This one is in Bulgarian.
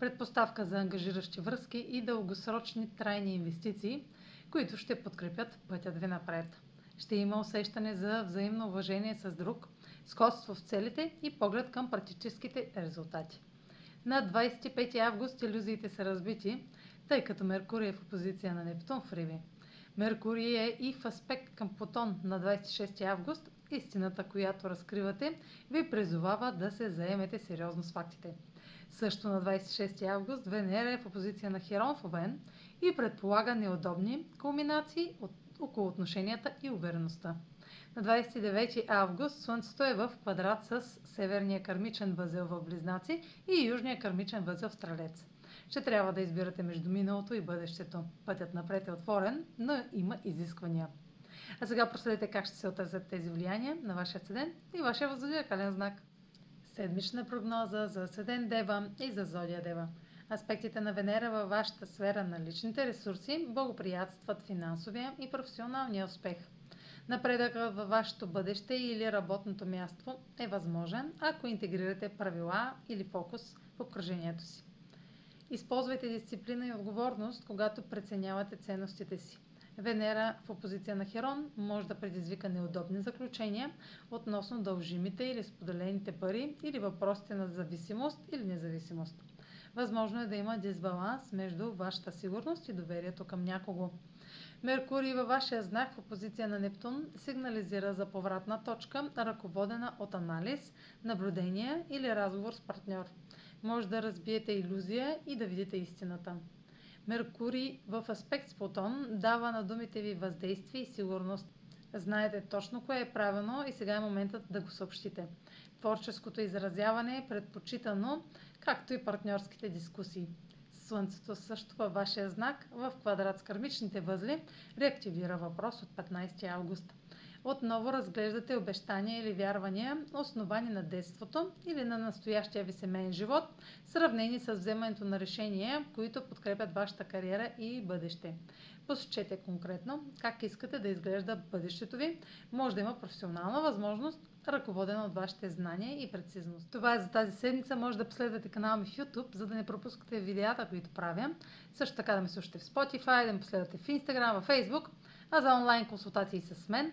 предпоставка за ангажиращи връзки и дългосрочни трайни инвестиции, които ще подкрепят пътят ви напред. Ще има усещане за взаимно уважение с друг, сходство в целите и поглед към практическите резултати. На 25 август иллюзиите са разбити, тъй като Меркурий е в опозиция на Нептун в Риби. Меркурий е и в аспект към Плутон на 26 август. Истината, която разкривате, ви призовава да се заемете сериозно с фактите. Също на 26 август Венера е в опозиция на Херон в Овен и предполага неудобни кулминации от, около отношенията и увереността. На 29 август Слънцето е в квадрат с северния кармичен възел в Близнаци и южния кармичен възел в Стрелец. Ще трябва да избирате между миналото и бъдещето. Пътят напред е отворен, но има изисквания. А сега проследете как ще се отразят тези влияния на вашия седен и вашия възодиакален знак. Седмична прогноза за Седен Дева и за Зодия Дева. Аспектите на Венера във вашата сфера на личните ресурси благоприятстват финансовия и професионалния успех. Напредъкът във вашето бъдеще или работното място е възможен, ако интегрирате правила или фокус в обкръжението си. Използвайте дисциплина и отговорност, когато преценявате ценностите си. Венера в опозиция на Херон може да предизвика неудобни заключения относно дължимите или споделените пари или въпросите на зависимост или независимост. Възможно е да има дисбаланс между вашата сигурност и доверието към някого. Меркурий във вашия знак в опозиция на Нептун сигнализира за повратна точка, ръководена от анализ, наблюдение или разговор с партньор. Може да разбиете иллюзия и да видите истината. Меркурий в аспект с Плутон дава на думите ви въздействие и сигурност. Знаете точно кое е правилно и сега е моментът да го съобщите. Творческото изразяване е предпочитано, както и партньорските дискусии. Слънцето също във вашия знак в квадрат с кармичните възли реактивира въпрос от 15 август отново разглеждате обещания или вярвания, основани на детството или на настоящия ви семейен живот, сравнени с вземането на решения, които подкрепят вашата кариера и бъдеще. Посочете конкретно как искате да изглежда бъдещето ви. Може да има професионална възможност, ръководена от вашите знания и прецизност. Това е за тази седмица. Може да последвате канала ми в YouTube, за да не пропускате видеята, които правя. Също така да ме слушате в Spotify, да ме последвате в Instagram, в Facebook. А за онлайн консултации с мен